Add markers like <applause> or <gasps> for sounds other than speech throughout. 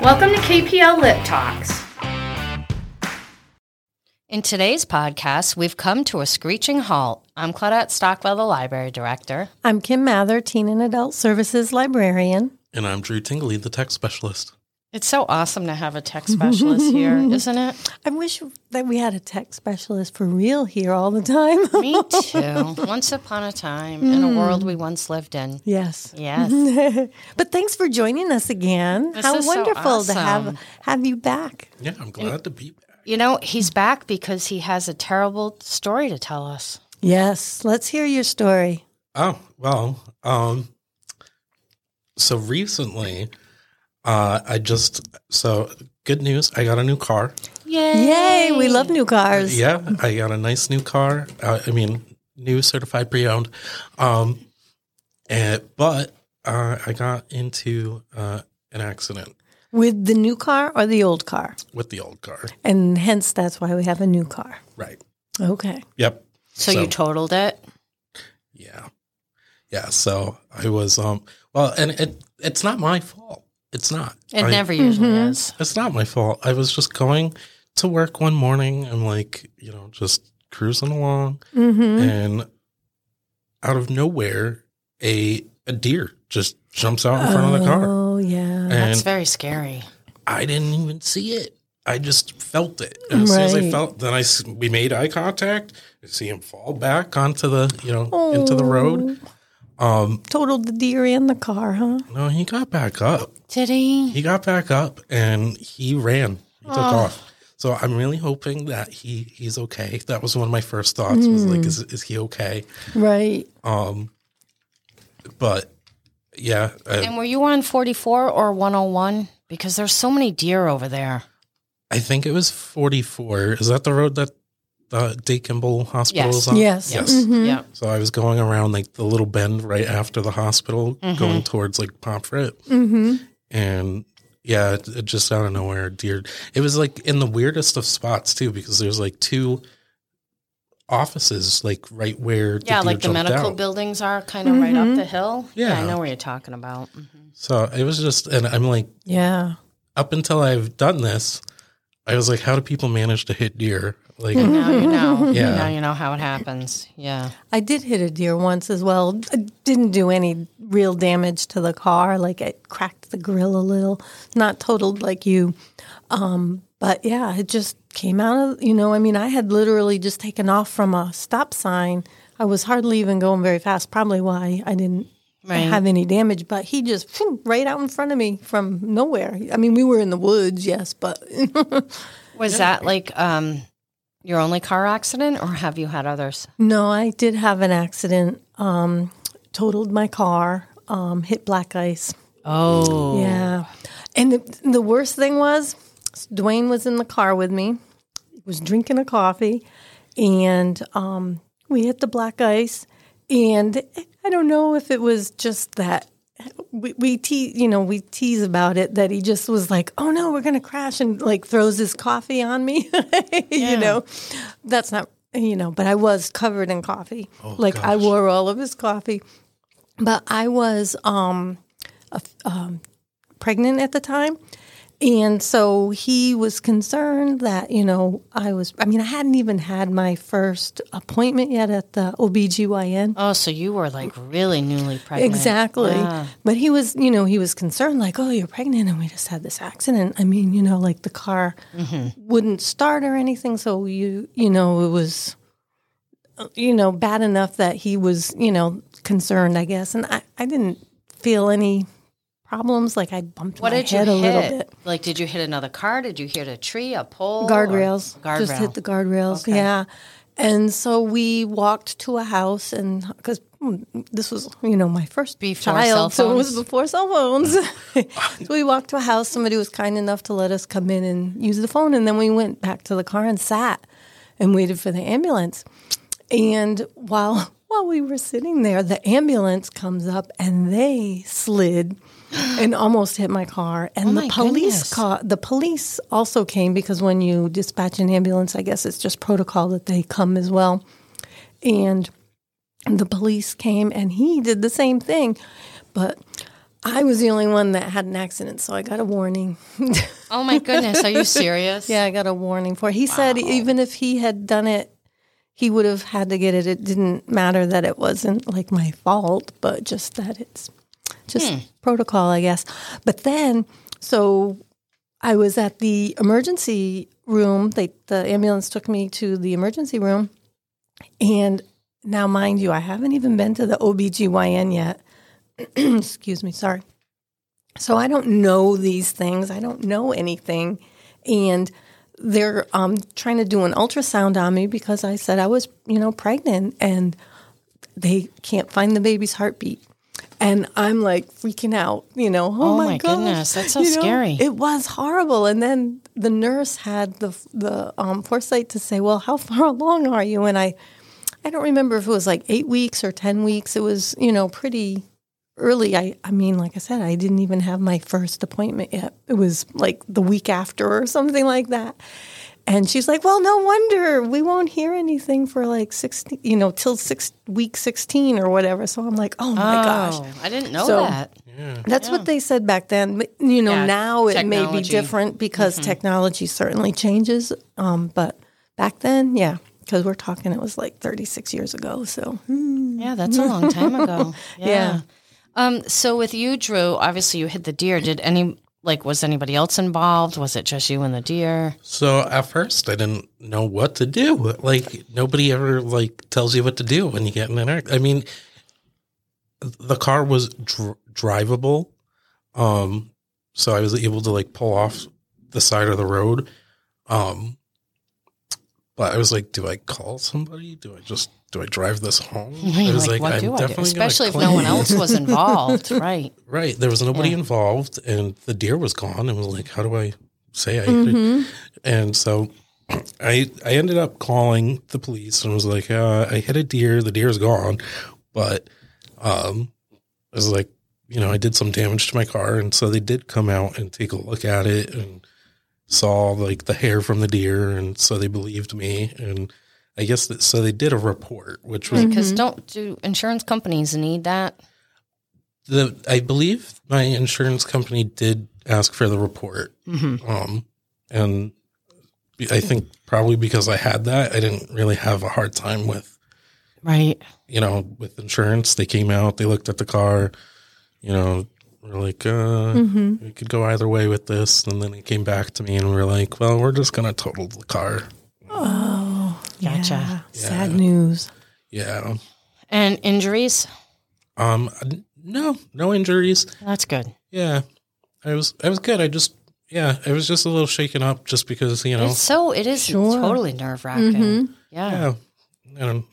Welcome to KPL Lit Talks. In today's podcast, we've come to a screeching halt. I'm Claudette Stockwell, the library director. I'm Kim Mather, Teen and Adult Services Librarian. And I'm Drew Tingley, the tech specialist. It's so awesome to have a tech specialist here, <laughs> isn't it? I wish that we had a tech specialist for real here all the time. <laughs> Me <laughs> too. Once upon a time, in a world we once lived in. yes. Yes. But thanks for joining us again. This How is so wonderful to have have you back. Yeah, I'm glad to be back. You know, he's back because he has a terrible story to tell us. Yes. Let's hear your story. Oh, well, um, so recently, uh, I just, so good news, I got a new car. Yay! We love new cars. Yeah, I got a nice new car. Uh, I mean, new certified pre owned. Um, and, but uh, I got into uh, an accident With the new car or the old car? with the old car. And hence that's why we have a new car. Right. Okay. Yep. So, you totaled it? Yeah. Yeah. So I was, um, well, and it, it's not my fault. It's not. It I- never usually is. It's not my fault. I was just going to work one morning and like, you know, just cruising along Mm-hmm. and out of nowhere a a deer just jumps out in front of the car. Oh yeah. That's very scary. I didn't even see it. I just felt it. And as soon as I Right. felt then I s- we made eye contact. I see him fall back onto the, you know, into the road. Um Totaled the deer and the car, huh? no, he got back up. Did he? he got back up and he ran. He took off. So I'm really hoping that he he's okay. That was one of my first thoughts. Was like, is is he okay? Right. Um, but yeah, uh, And were you on 44 or 101? Because there's so many deer over there. I think it was 44. Is that the road that uh, Day Kimball Hospital Yes. is on? Yes. Yes. Mhm. Yeah. So I was going around like the little bend right after the hospital, Mm-hmm. going towards like Pomfret, Mm-hmm. and yeah, it, it just out of nowhere, deer. It was like in the weirdest of spots too, because there's like two offices, like right where the Yeah, deer like the medical out. buildings are kind of right up the hill. Yeah. I know where you're talking about. So it was just, and I'm like, Yeah. up until I've done this, I was like, how do people manage to hit deer? Like, Now you know. <laughs> Yeah. Now you know how it happens. Yeah. I did hit a deer once as well. I didn't do any real damage to the car. Like it cracked the grill a little, not totaled like you. Um, but yeah, it just came out of, you know, I mean, I had literally just taken off from a stop sign. I was hardly even going very fast, probably why I didn't Right. have any damage, but he just phew, right out in front of me from nowhere. I mean, we were in the woods, yes, but <laughs> Was that like um, your only car accident or have you had others? No, I did have an accident. Um, totaled my car. Um, hit black ice. Oh. Yeah, and the, the worst thing was, Dwayne was in the car with me. He was drinking a coffee, and um, we hit the black ice. And I don't know if it was just that we, we te- you know, we tease about it that he just was like, "Oh no, we're gonna crash," and like throws his coffee on me. <laughs> you know, that's not you know. But I was covered in coffee. like I wore all of his coffee. But I was um, a, um, pregnant at the time. And so he was concerned that, you know, I was, I mean, I hadn't even had my first appointment yet at the OBGYN. Oh, so you were like really newly pregnant. Exactly. Yeah. But he was, you know, he was concerned, like, oh, you're pregnant and we just had this accident. I mean, you know, like the car mm-hmm. wouldn't start or anything. So you, you know, it was, you know, bad enough that he was, you know, concerned, I guess. And I, I didn't feel any problems. Like I bumped What my did you head hit? a little bit. Like, did you hit another car? Did you hit a tree, a pole? Guardrails. Guardrail. Just hit the guardrails. Okay. Yeah. And so we walked to a house, and because this was, you know, my first Before child, cell so it was before cell phones. <laughs> so we walked to a house. Somebody was kind enough to let us come in and use the phone, and then we went back to the car and sat and waited for the ambulance. And while <laughs> while we were sitting there, the ambulance comes up and they slid and almost hit my car. And Oh the police goodness. ca- the police also came because when you dispatch an ambulance, I guess it's just protocol that they come as well. And the police came and he did the same thing. But I was the only one that had an accident, so I got a warning. <laughs> Oh my goodness, are you serious? yeah, I got a warning for. It. He said even if he had done it, he would have had to get it. It didn't matter that it wasn't like my fault, but just that it's just protocol, I guess. But then, so I was at the emergency room. They the ambulance took me to the emergency room, and now, mind you, I haven't even been to the OBGYN yet. <clears throat> Excuse me, sorry. So I don't know these things. I don't know anything. And they're um, trying to do an ultrasound on me because I said I was, you know, pregnant and they can't find the baby's heartbeat. And I'm like freaking out, you know. Oh, Oh my, my goodness, that's so you know, scary. It was horrible. And then the nurse had the the um, foresight to say, "Well, how <laughs> far along are you?" And I, I don't remember if it was like eight weeks or ten weeks. It was, you know, pretty early. I, I mean, like I said, I didn't even have my first appointment yet. It was like the week after or something like that. And she's like, "Well, no wonder we won't hear anything for like sixteen, you know, till six week sixteen or whatever." So I'm like, "Oh my gosh." Oh, I didn't know So- that. That's what they said back then. But, you know, Yeah, now it may be technology. Mm-hmm. different because technology certainly changes. Um, but back then, yeah, because we're talking, it was like 36 years ago. So, Yeah, that's a long time ago. <laughs> Yeah. Yeah. Um, so with you, Drew, obviously you hit the deer. Did any like was anybody else involved? Was it just you and the deer? So at first, I didn't know what to do. Like nobody ever like tells you what to do when you get in an accident. I mean, the car was dr- drivable, um, so I was able to like pull off the side of the road. Um, but I was like, do I call somebody? Do I just do I drive this home? <laughs> I was like, what I'm do I do? Especially if no one else was involved, <laughs> right? Right. There was nobody Yeah. involved and the deer was gone and was like, how do I say I it? And so I I ended up calling the police and was like, uh, I hit a deer, the deer's gone. But um I was like, you know, I did some damage to my car and so they did come out and take a look at it and saw like the hair from the deer and so they believed me and I guess that so they did a report, which was Because don't do insurance companies need that? the I believe my insurance company did ask for the report, um, and I think probably because I had that, I didn't really have a hard time with Right. you know with insurance. They came out, they looked at the car, you know, we're like, uh, we could go either way with this, and then it came back to me, and we are like, well, we're just gonna total the car. Gotcha. yeah, sad news. Yeah. And injuries? Um. No. No injuries. That's good. Yeah. I was. I was good. I just. Yeah. I was just a little shaken up, just because you know. It's so it is Sure. totally nerve wracking. Yeah. Yeah. And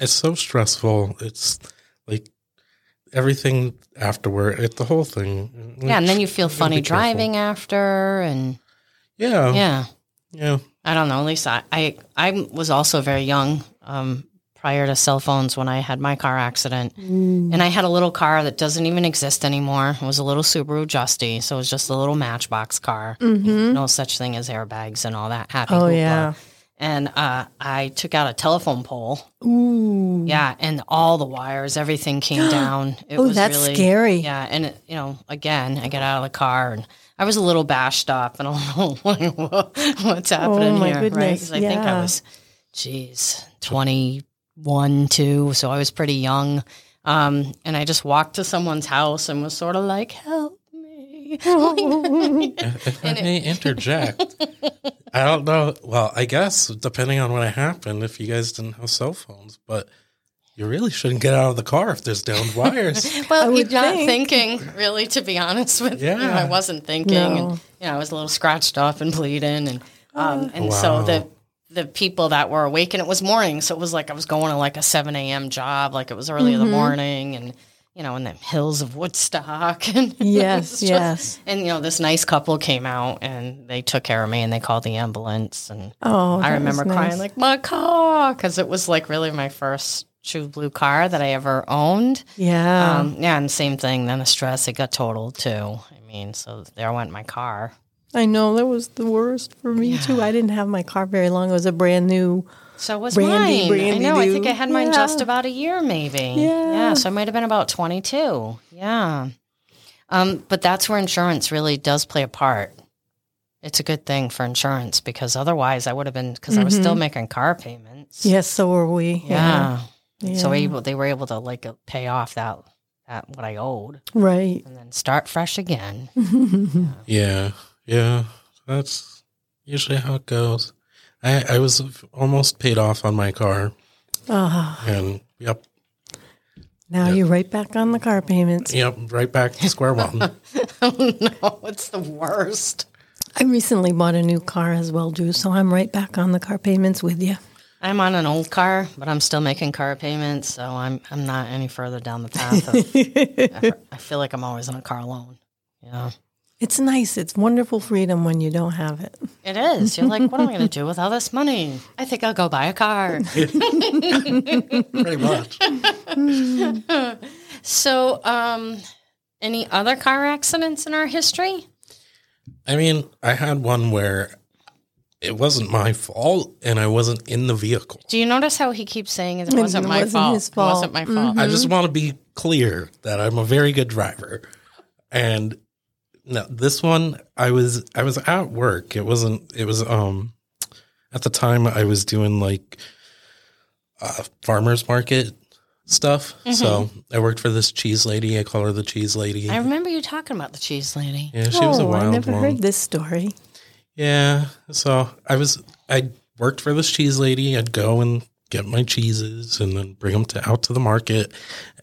it's so stressful. It's like everything afterward, it, the whole thing. Yeah, and then you feel funny be careful. driving after and Yeah. yeah. Yeah. I don't know. Lisa. I, I, was also very young um, prior to cell phones when I had my car accident, and I had a little car that doesn't even exist anymore. It was a little Subaru Justy, so it was just a little Matchbox car. No such thing as airbags and all that. Happy. Oh, hoopla. yeah. And uh, I took out a telephone pole. Ooh. Yeah, and all the wires, everything came <gasps> down. It Oh, was that's really, scary. Yeah, and it, you know, again, I get out of the car and I was a little bashed up and a little like, "Wha- what's happening Oh, my here? Right? goodness, 'Cause I think I yeah. was, geez, twenty one, two, so I was pretty young. Um, and I just walked to someone's house and was sort of like, "Help me!" If I may interject, <laughs> I don't know. Well, I guess depending on what happened, if you guys didn't have cell phones, but you really shouldn't get out of the car if there's downed wires. <laughs> Well, I you're not think. thinking, really, to be honest with you. Yeah. know, I wasn't thinking. No. And, you know, I was a little scratched up and bleeding. And, um, and so the, the people that were awake, and it was morning. So it was like I was going to like a 7 a.m. job, like it was early Mm-hmm. in the morning and, you know, in the hills of Woodstock. <laughs> And Yes, just- yes. And, you know, this nice couple came out and they took care of me and they called the ambulance. And Oh, I remember was crying like, my car, because it was like really my first true blue car that I ever owned. yeah. Um, yeah, and same thing. Then the stress, it got totaled too. I mean, so there went my car. I know that was the worst for me too. I didn't have my car very long. It was a brand new. So was Brandy, mine. I brandy know. I think. I had mine Yeah. just about a year, maybe. Yeah. yeah So I might have been about twenty-two. Yeah. Um, but that's where insurance really does play a part. It's a good thing for insurance because otherwise I would have been because I was still making car payments. Yes, so were we. Yeah. Yeah. So able they were able to like uh, pay off that that what I owed Right. and then start fresh again. <laughs> Yeah, yeah. That's usually how it goes. I I was almost paid off on my car, Ah, and yep, now Yeah. you're right back on the car payments. yep, right back to square one. <laughs> oh no, it's the worst. I recently bought a new car as well, Drew, so I'm right back on the car payments with you. I'm on an old car, but I'm still making car payments, so I'm I'm not any further down the path. Of, <laughs> I feel like I'm always on a car loan. Yeah, It's nice. It's wonderful freedom when you don't have it. it is. You're like, what am I going to do with all this money? I think I'll go buy a car. <laughs> Pretty much. <laughs> So, um, any other car accidents in our history? I mean, I had one where it wasn't my fault, and I wasn't in the vehicle. Do you notice how he keeps saying it wasn't It my wasn't fault? his It wasn't fault. my fault. I just want to be clear that I'm a very good driver. And no, this one I was I was at work. It wasn't it was um at the time I was doing like uh farmers market stuff. So I worked for this cheese lady. I call her the cheese lady. I remember you talking about the cheese lady. yeah, she was a oh, I never one. heard this story. Yeah. So I was I worked for this cheese lady. I'd go and get my cheeses and then bring them to out to the market.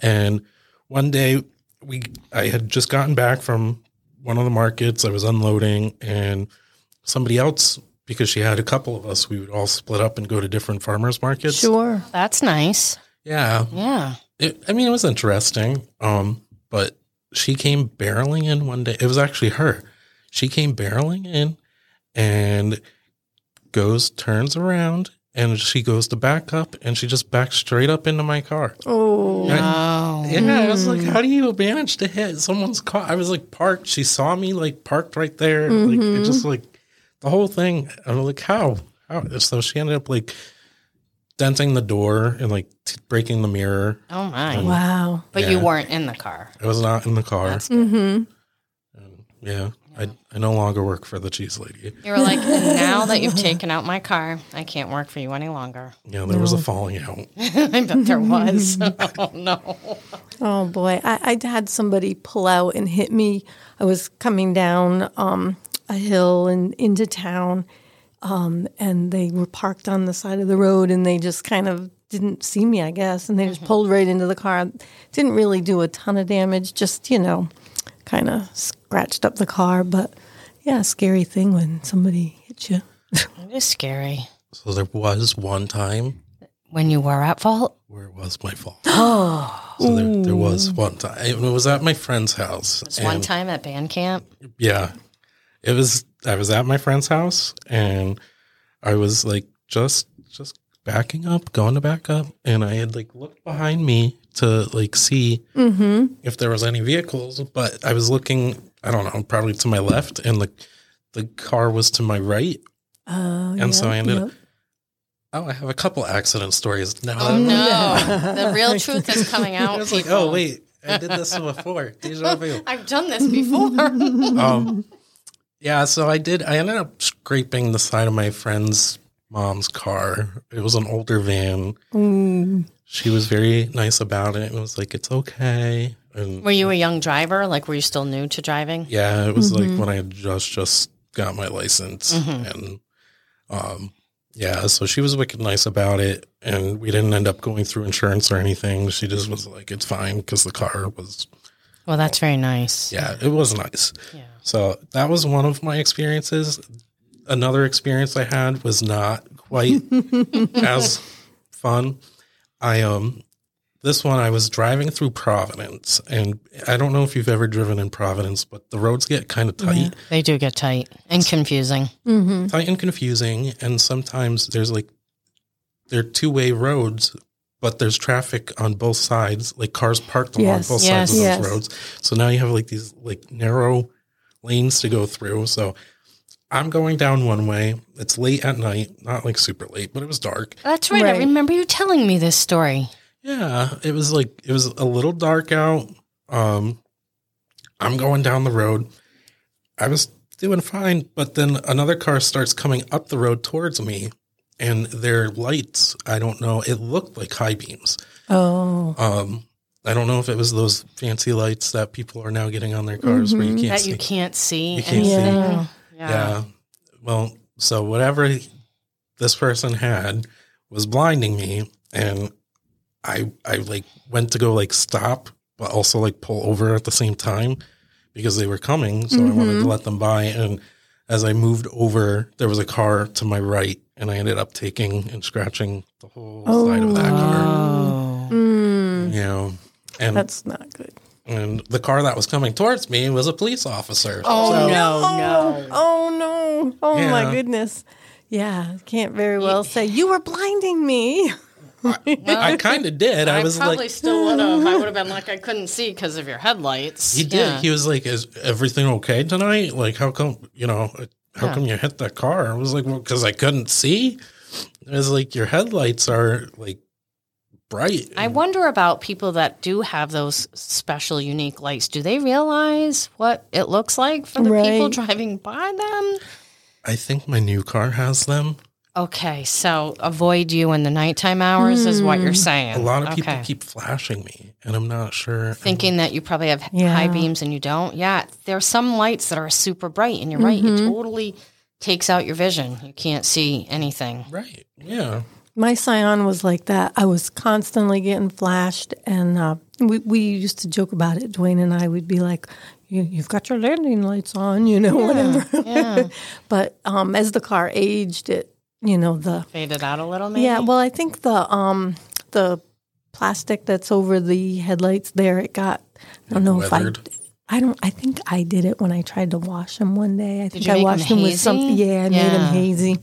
And one day we I had just gotten back from one of the markets. I was unloading and somebody else because she had a couple of us, we would all split up and go to different farmers markets. Sure. That's nice. Yeah. Yeah. It, I mean, it was interesting. Um, but she came barreling in one day. It was actually her. She came barreling in and goes, turns around, and she goes to back up, and she just backs straight up into my car. Oh, Oh. Yeah, I was like, how do you manage to hit someone's car? I was like parked. She saw me like parked right there. Like it just like the whole thing. I was like, how? How? So she ended up like denting the door and like t- breaking the mirror. Oh my. wow. But you weren't in the car. I was not in the car. That's good. Mm-hmm. Yeah, I I no longer work for the cheese lady. You were like, now that you've taken out my car, I can't work for you any longer. Yeah, there was a falling out. <laughs> I bet there was. <laughs> oh no. Oh boy, I, I had somebody pull out and hit me. I was coming down um, a hill and into town, um, and they were parked on the side of the road, and they just kind of didn't see me, I guess, and they just pulled right into the car. Didn't really do a ton of damage, just you know, kind of scratched up the car. But yeah, scary thing when somebody hits you. <laughs> It is scary. So there was one time When you were at fault? where it was my fault. Oh, <gasps> so there, there was one time. It was at my friend's house. It's one and- time at band camp. Yeah. It was I was at my friend's house and I was like just just backing up, going to back up, and I had like looked behind me to like see if there was any vehicles, but I was looking, I don't know, probably to my left and the the car was to my right. Oh, And so I ended yeah. up Oh, I have a couple accident stories now. Oh no. <laughs> the real truth is coming I <laughs> out. was like, oh wait, I did this before. <laughs> Deja vu. I've done this before. um, yeah, so I did. I ended up scraping the side of my friend's mom's car. It was an older van. Mm. She was very nice about it. It was like, it's okay. And were you a young driver? Like, were you still new to driving? yeah, it was like when I had just just got my license, and um, yeah, so she was wicked nice about it, and we didn't end up going through insurance or anything. She just was like, it's fine because the car was Well, that's very nice. yeah, it was nice. Yeah. So that was one of my experiences. Another experience I had was not quite <laughs> as fun. I um this one I was driving through Providence and I don't know if you've ever driven in Providence, but the roads get kind of tight, They do get tight and confusing. tight and confusing and sometimes there's like they're two-way roads but there's traffic on both sides, like cars parked along Yes. both Yes. sides of those Yes. roads. So now you have like these like narrow lanes to go through. So I'm going down one way. It's late at night, not like super late, but it was dark. That's right. I remember you telling me this story. Yeah, it was like it was a little dark out. Um I'm going down the road. I was doing fine, but then another car starts coming up the road towards me, and their lights, I don't know, it looked like high beams. Oh, Um, I don't know if it was those fancy lights that people are now getting on their cars where you can't that see. you can't see. You can't see. Anything. Yeah. Yeah. yeah. Well, so whatever this person had was blinding me, and I I like went to go like stop, but also like pull over at the same time because they were coming. So I wanted to let them by, and as I moved over, there was a car to my right, and I ended up taking and scratching the whole side of that car. Oh. mm, You know, and that's not good. And the car that was coming towards me was a police officer. Oh, So- no, no. Oh, oh no! Oh Yeah. my goodness! Yeah, can't very well say you were blinding me. I kind of did. I, I, was probably like, still would have. I would have been like, I couldn't see because of your headlights. He did. Yeah. He was like, "Is everything okay tonight? Like, how come you know? How Yeah. come you hit that car?" I was like, "Well, because I couldn't see." It was like your headlights are like bright. I wonder about people that do have those special, unique lights. Do they realize what it looks like for the people driving by them? I think my new car has them. Okay, so avoid you in the nighttime hours is what you're hmm. saying. A lot of people Okay. keep flashing me, and I'm not sure. thinking that you probably have Yeah. high beams and you don't. Yeah, there are some lights that are super bright, and you're right. It mm-hmm. totally takes out your vision. You can't see anything. right? Yeah. My Scion was like that. I was constantly getting flashed, and uh, we we used to joke about it. Dwayne and I would be like, you, "You've got your landing lights on," you know, whatever. Yeah, <laughs> but um, as the car aged, it you know the faded out a little. Maybe. yeah. Well, I think the um the plastic that's over the headlights there, it got. I don't know Weathered. if I. I don't. I think I did it when I tried to wash them one day. I think you I make 'em washed them with something. Yeah, I made them Yeah. Mm-hmm. hazy,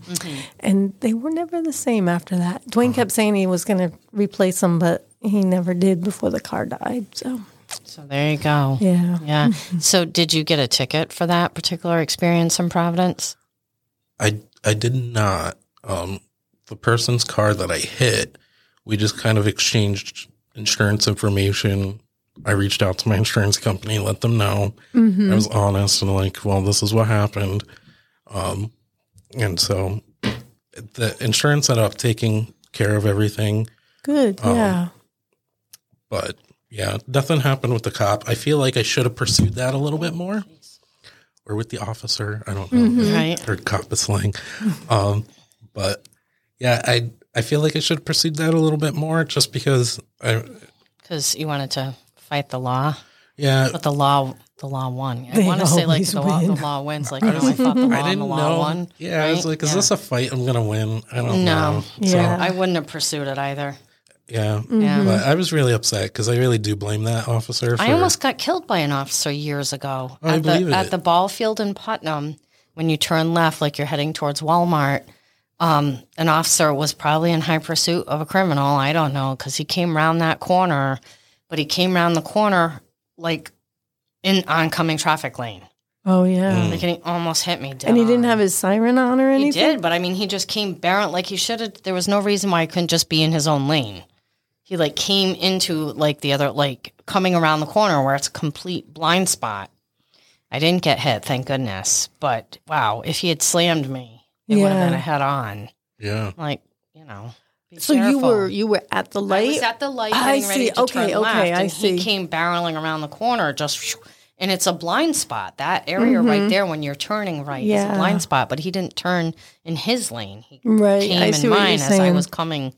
and they were never the same after that. Dwayne kept saying he was going to replace them, but he never did before the car died. So So there you go. yeah, Yeah. so did you get a ticket for that particular experience in Providence? I I did not. Um, the person's car that I hit, we just kind of exchanged insurance information. I reached out to my insurance company, let them know. I was honest and like, well, this is what happened. Um, and so the insurance ended up taking care of everything. good. Um, yeah, But yeah, nothing happened with the cop. I feel like I should have pursued that a little bit more. Or with the officer. I don't know. Right. Or cop is slang. Um, but yeah, I I feel like I should have pursued that a little bit more just because I Because you wanted to fight the law, yeah, but the law, the law won. I They want to say like always the law, the win. law wins. Like, you know, I fought the law I and didn't the law know. won. Yeah, I was right? like, is Yeah. this a fight I'm gonna win? I don't No. know. So, Yeah. I wouldn't have pursued it either. yeah. Yeah. But I was really upset because I really do blame that officer. For, I almost got killed by an officer years ago I at believe the it. at the ball field in Putnam. When you turn left, like you're heading towards Walmart, um, an officer was probably in high pursuit of a criminal. I don't know because he came around that corner, but he came around the corner like in oncoming traffic lane. oh yeah. Mm. Like and he almost hit me. Dead And he didn't have his siren on or anything. He did, but I mean, he just came barrel like he should have. There was no reason why he couldn't just be in his own lane. He like came into like the other, like coming around the corner where it's a complete blind spot. I didn't get hit, thank goodness. But wow, if he had slammed me, it would have Yeah. been a head on. yeah. Like you know. Be So you were you were at the I light. was at the light I getting ready see. to Okay, turn left, okay, I and see. he came barreling around the corner, just, and it's a blind spot. That area right there, when you're turning right, is Mm-hmm. A blind spot. But he didn't turn in his lane. He right. came I in mine as I was coming.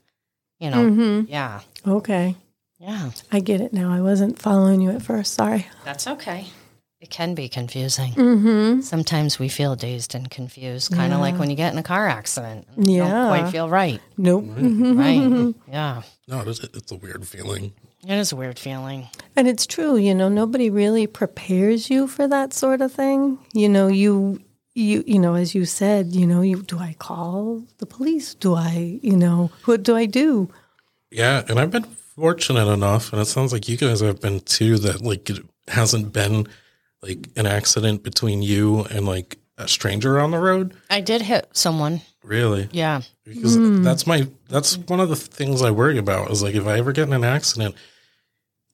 You know, hmm yeah, Okay, yeah. I get it now. I wasn't following you at first. Sorry. That's okay. It can be confusing. Mm-hmm. Sometimes we feel dazed and confused, kind of like when you get in a car accident. You Yeah. don't quite feel right. Nope. Right. <laughs> yeah. No, it's, it's a weird feeling. It is a weird feeling. And it's true, you know, nobody really prepares you for that sort of thing. You know, you you you know, as you said, you know, you do I call the police? Do I, you know, what do I do? Yeah, and I've been fortunate enough, and it sounds like you guys have been too. That like it hasn't been like an accident between you and like a stranger on the road. I did hit someone. Really, Yeah. because hmm. that's my that's one of the things I worry about is like if I ever get in an accident,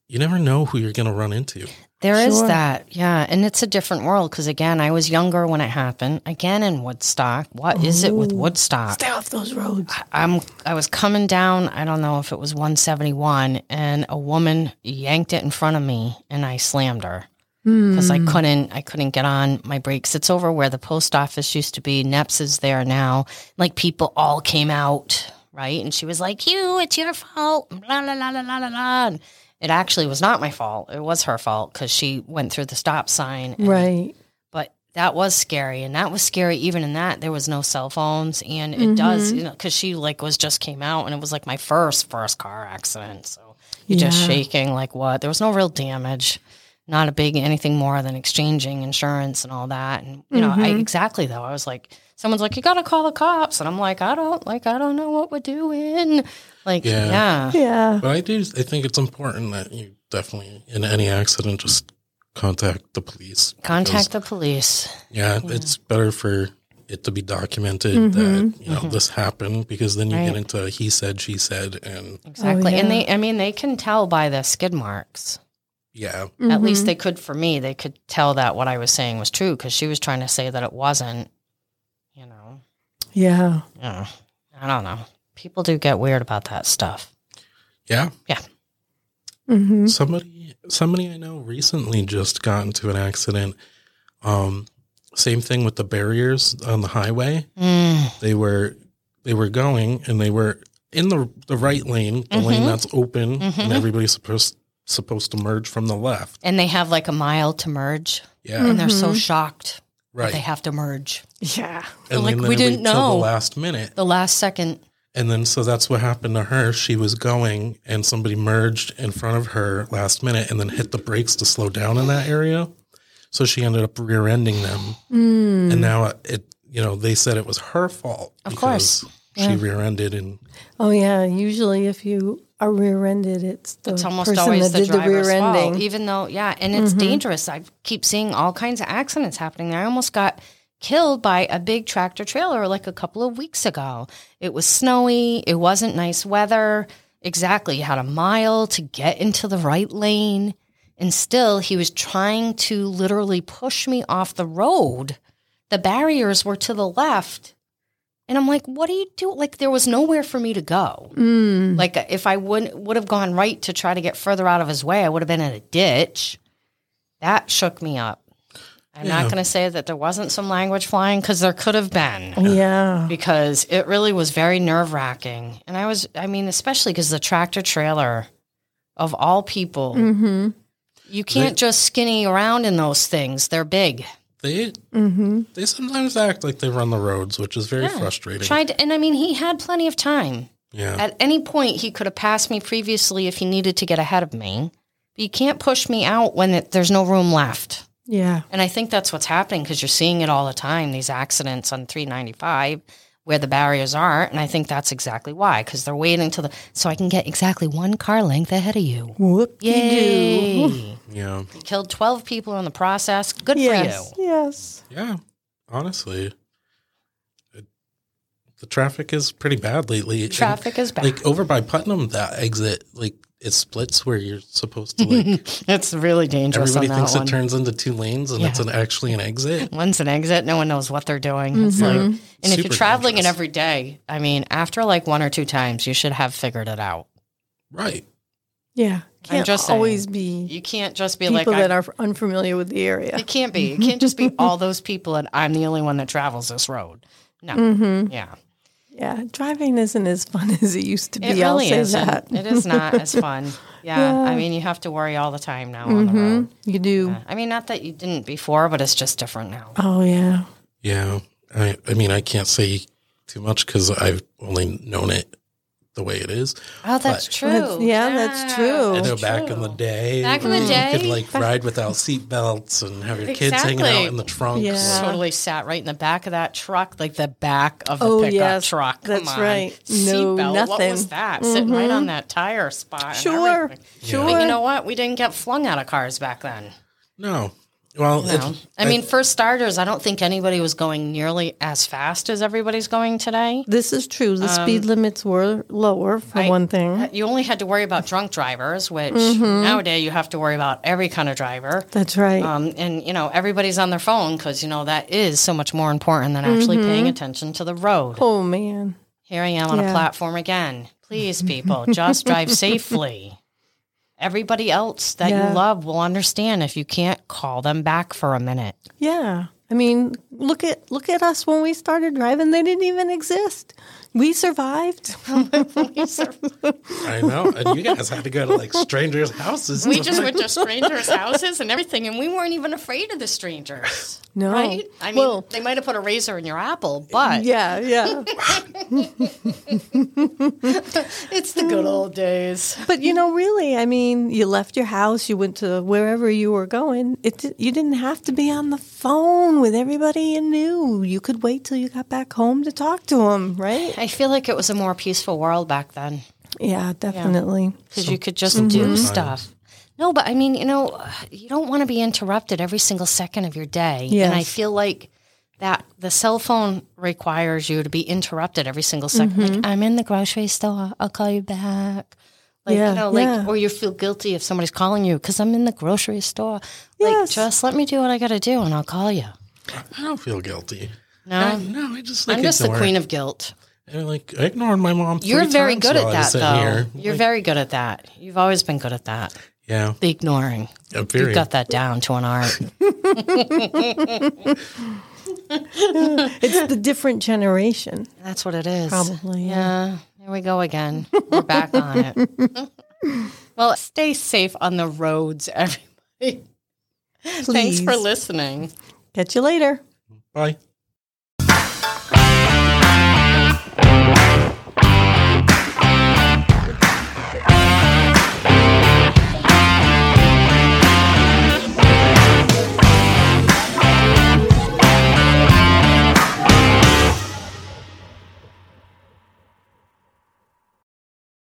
you never know who you're going to run into. There is Sure. that, yeah, and it's a different world because again, I was younger when it happened. Again, in Woodstock, what is it with Woodstock? Stay off those roads. I'm I was coming down. I don't know if it was 171, and a woman yanked it in front of me, and I slammed her because I hmm. couldn't I couldn't get on my brakes. It's over where the post office used to be. Neps is there now. Like people all came out, right? And she was like, "You, it's your fault." La la la la la la. And It actually was not my fault. It was her fault because she went through the stop sign. and- Right. but that was scary and that was scary even in that there was no cell phones and it does mm-hmm. you know because she like was just came out and it was like my first first car accident so you're just shaking like what there was no real damage not a big anything more than exchanging insurance and all that and you know I mm-hmm. exactly though I was like someone's like you gotta call the cops and I'm like I don't like I don't know what we're doing like Yeah. yeah Yeah. But I do. I think it's important that you definitely, in any accident, just contact the police. contact the police Yeah, it's better for it to be documented mm-hmm. that you know mm-hmm. this happened because then you Right. get into he said, she said, and exactly oh, and yeah. they I mean they can tell by the skid marks yeah, At least they could for me. They could tell that what I was saying was true because she was trying to say that it wasn't. You know, Yeah. yeah. I don't know. People do get weird about that stuff. yeah. Yeah. Mm-hmm. Somebody, somebody I know recently just got into an accident. Um, same thing with the barriers on the highway. Mm, They were, they were going and they were in the the right lane, the lane that's open, and everybody's supposed supposed to merge from the left. and they have like a mile to merge, Yeah, and they're so mm-hmm. shocked that right. they have to merge Yeah. and like, then we didn't know. the last minute. the last second. And then so that's what happened to her. She was going and somebody merged in front of her last minute and then hit the brakes to slow down in that area. So she ended up rear ending them. Mm. And now it, you know, they said it was her fault. Of course. She rear ended and Oh yeah. Usually, if you are rear-ended, it's the It's almost person always that the did the driver's fault, rear-ending. even though yeah, and it's mm-hmm. dangerous. I keep seeing all kinds of accidents happening there. I almost got killed by a big tractor trailer like a couple of weeks ago. It was snowy. It wasn't nice weather. Exactly, you had a mile to get into the right lane, and still he was trying to literally push me off the road. The barriers were to the left. And I'm like, what do you do? Like there was nowhere for me to go. Mm. Like if I would would have gone right to try to get further out of his way, I would have been in a ditch. That shook me up. I'm Yeah. not going to say that there wasn't some language flying because there could have been Yeah. because it really was very nerve wracking. And I was, I mean, especially because the tractor trailer of all people, Mm-hmm. you can't just skinny around in those things. They're big. They Mm-hmm. they sometimes act like they run the roads, which is very frustrating. Tried, to, and I mean, he had plenty of time. yeah. At any point, he could have passed me previously if he needed to get ahead of me. But you can't push me out when it, there's no room left. Yeah. And I think that's what's happening because you're seeing it all the time, these accidents on 395 where the barriers are. And I think that's exactly why, because they're waiting till the, so I can get exactly one car length ahead of you. Whoop. Yay. You yeah. killed 12 people in the process. Good Yes. for you. Yes. Yeah. Honestly. It, the traffic is pretty bad lately. And, Traffic is bad. Like over by Putnam, that exit, like it splits where you're supposed to like <laughs> it's really dangerous everybody on thinks that it turns into two lanes and it's an actually an exit. <laughs> One's an exit. No one knows what they're doing. It's like, and if you're traveling it dangerous. every day, I mean, after like one or two times, you should have figured it out. Right. Yeah. Can't just saying. always be You can't just be people like, that I, are unfamiliar with the area. it can't be. It can't just be <laughs> all those people and I'm the only one that travels this road. No. Mm-hmm. Yeah. Yeah. Driving isn't as fun <laughs> as it used to be. It I'll really say isn't. that. It is not as <laughs> fun. Yeah. Yeah. I mean, you have to worry all the time now on the Mhm. road. You do. I mean, not that you didn't before, but it's just different now. Oh yeah. Yeah. I I mean I can't say too much because I've only known it the way it is. Oh, that's But- true. That's- yeah, that's true. I know that's back in the day, Back in the day, you could like ride without seat belts and have your kids hanging out in the trunk. Yeah. totally sat right in the back of that truck, like the back of the Oh, pickup yes. truck. Come That's on. right. No, Seatbelt. What was that? Sitting right mm-hmm. on that tire spot. and Sure. everything. Sure. But you know what? We didn't get flung out of cars back then. No, Well, You know? it- I mean, for starters, I don't think anybody was going nearly as fast as everybody's going today. This is true. The speed limits were lower, for I- one thing. You only had to worry about drunk drivers, which Mm-hmm. nowadays you have to worry about every kind of driver. That's right. Um, and you know everybody's on their phone because you know that is so much more important than actually Mm-hmm. paying attention to the road. oh, man. Here I am on a platform again. Please, people, just drive <laughs> safely. Everybody else that Yeah. you love will understand if you can't call them back for a minute. Yeah. I mean, look at look at us when we started driving. They didn't even exist. We survived. <laughs> I know. And you guys had to go to like strangers' houses. We just went to strangers' houses and everything, and we weren't even afraid of the strangers. No. Right? I mean, Well- they might have put a razor in your apple, but Yeah, yeah. <laughs> it's the good old days. but you know, really, I mean, you left your house, you went to wherever you were going. It you didn't have to be on the phone with everybody you knew. You could wait till you got back home to talk to them, right? I feel like it was a more peaceful world back then Yeah, definitely. because you could just mhm. do stuff. No, but I mean, you know, you don't want to be interrupted every single second of your day. And I feel like that the cell phone requires you to be interrupted every single 2nd Like, mm-hmm. I'm in the grocery store. I'll call you back. Like, Yeah, you know, like, yeah. or you feel guilty if somebody's calling you because I'm in the grocery store. Like, Yes. just let me do what I got to do and I'll call you. I don't feel guilty. No, I, no, I just like I'm just the queen of guilt. And, like I ignored my mom. You're three very times good at while I was that, though. here. You're very good at that. You've always been good at that. Yeah, The ignoring. I'm very. You've got that down to an art. <laughs> It's the different generation. That's what it is. Probably, Yeah. Here we go again. We're back on it. <laughs> well, stay safe on the roads, everybody. <laughs> Thanks for listening. Catch you later. Bye.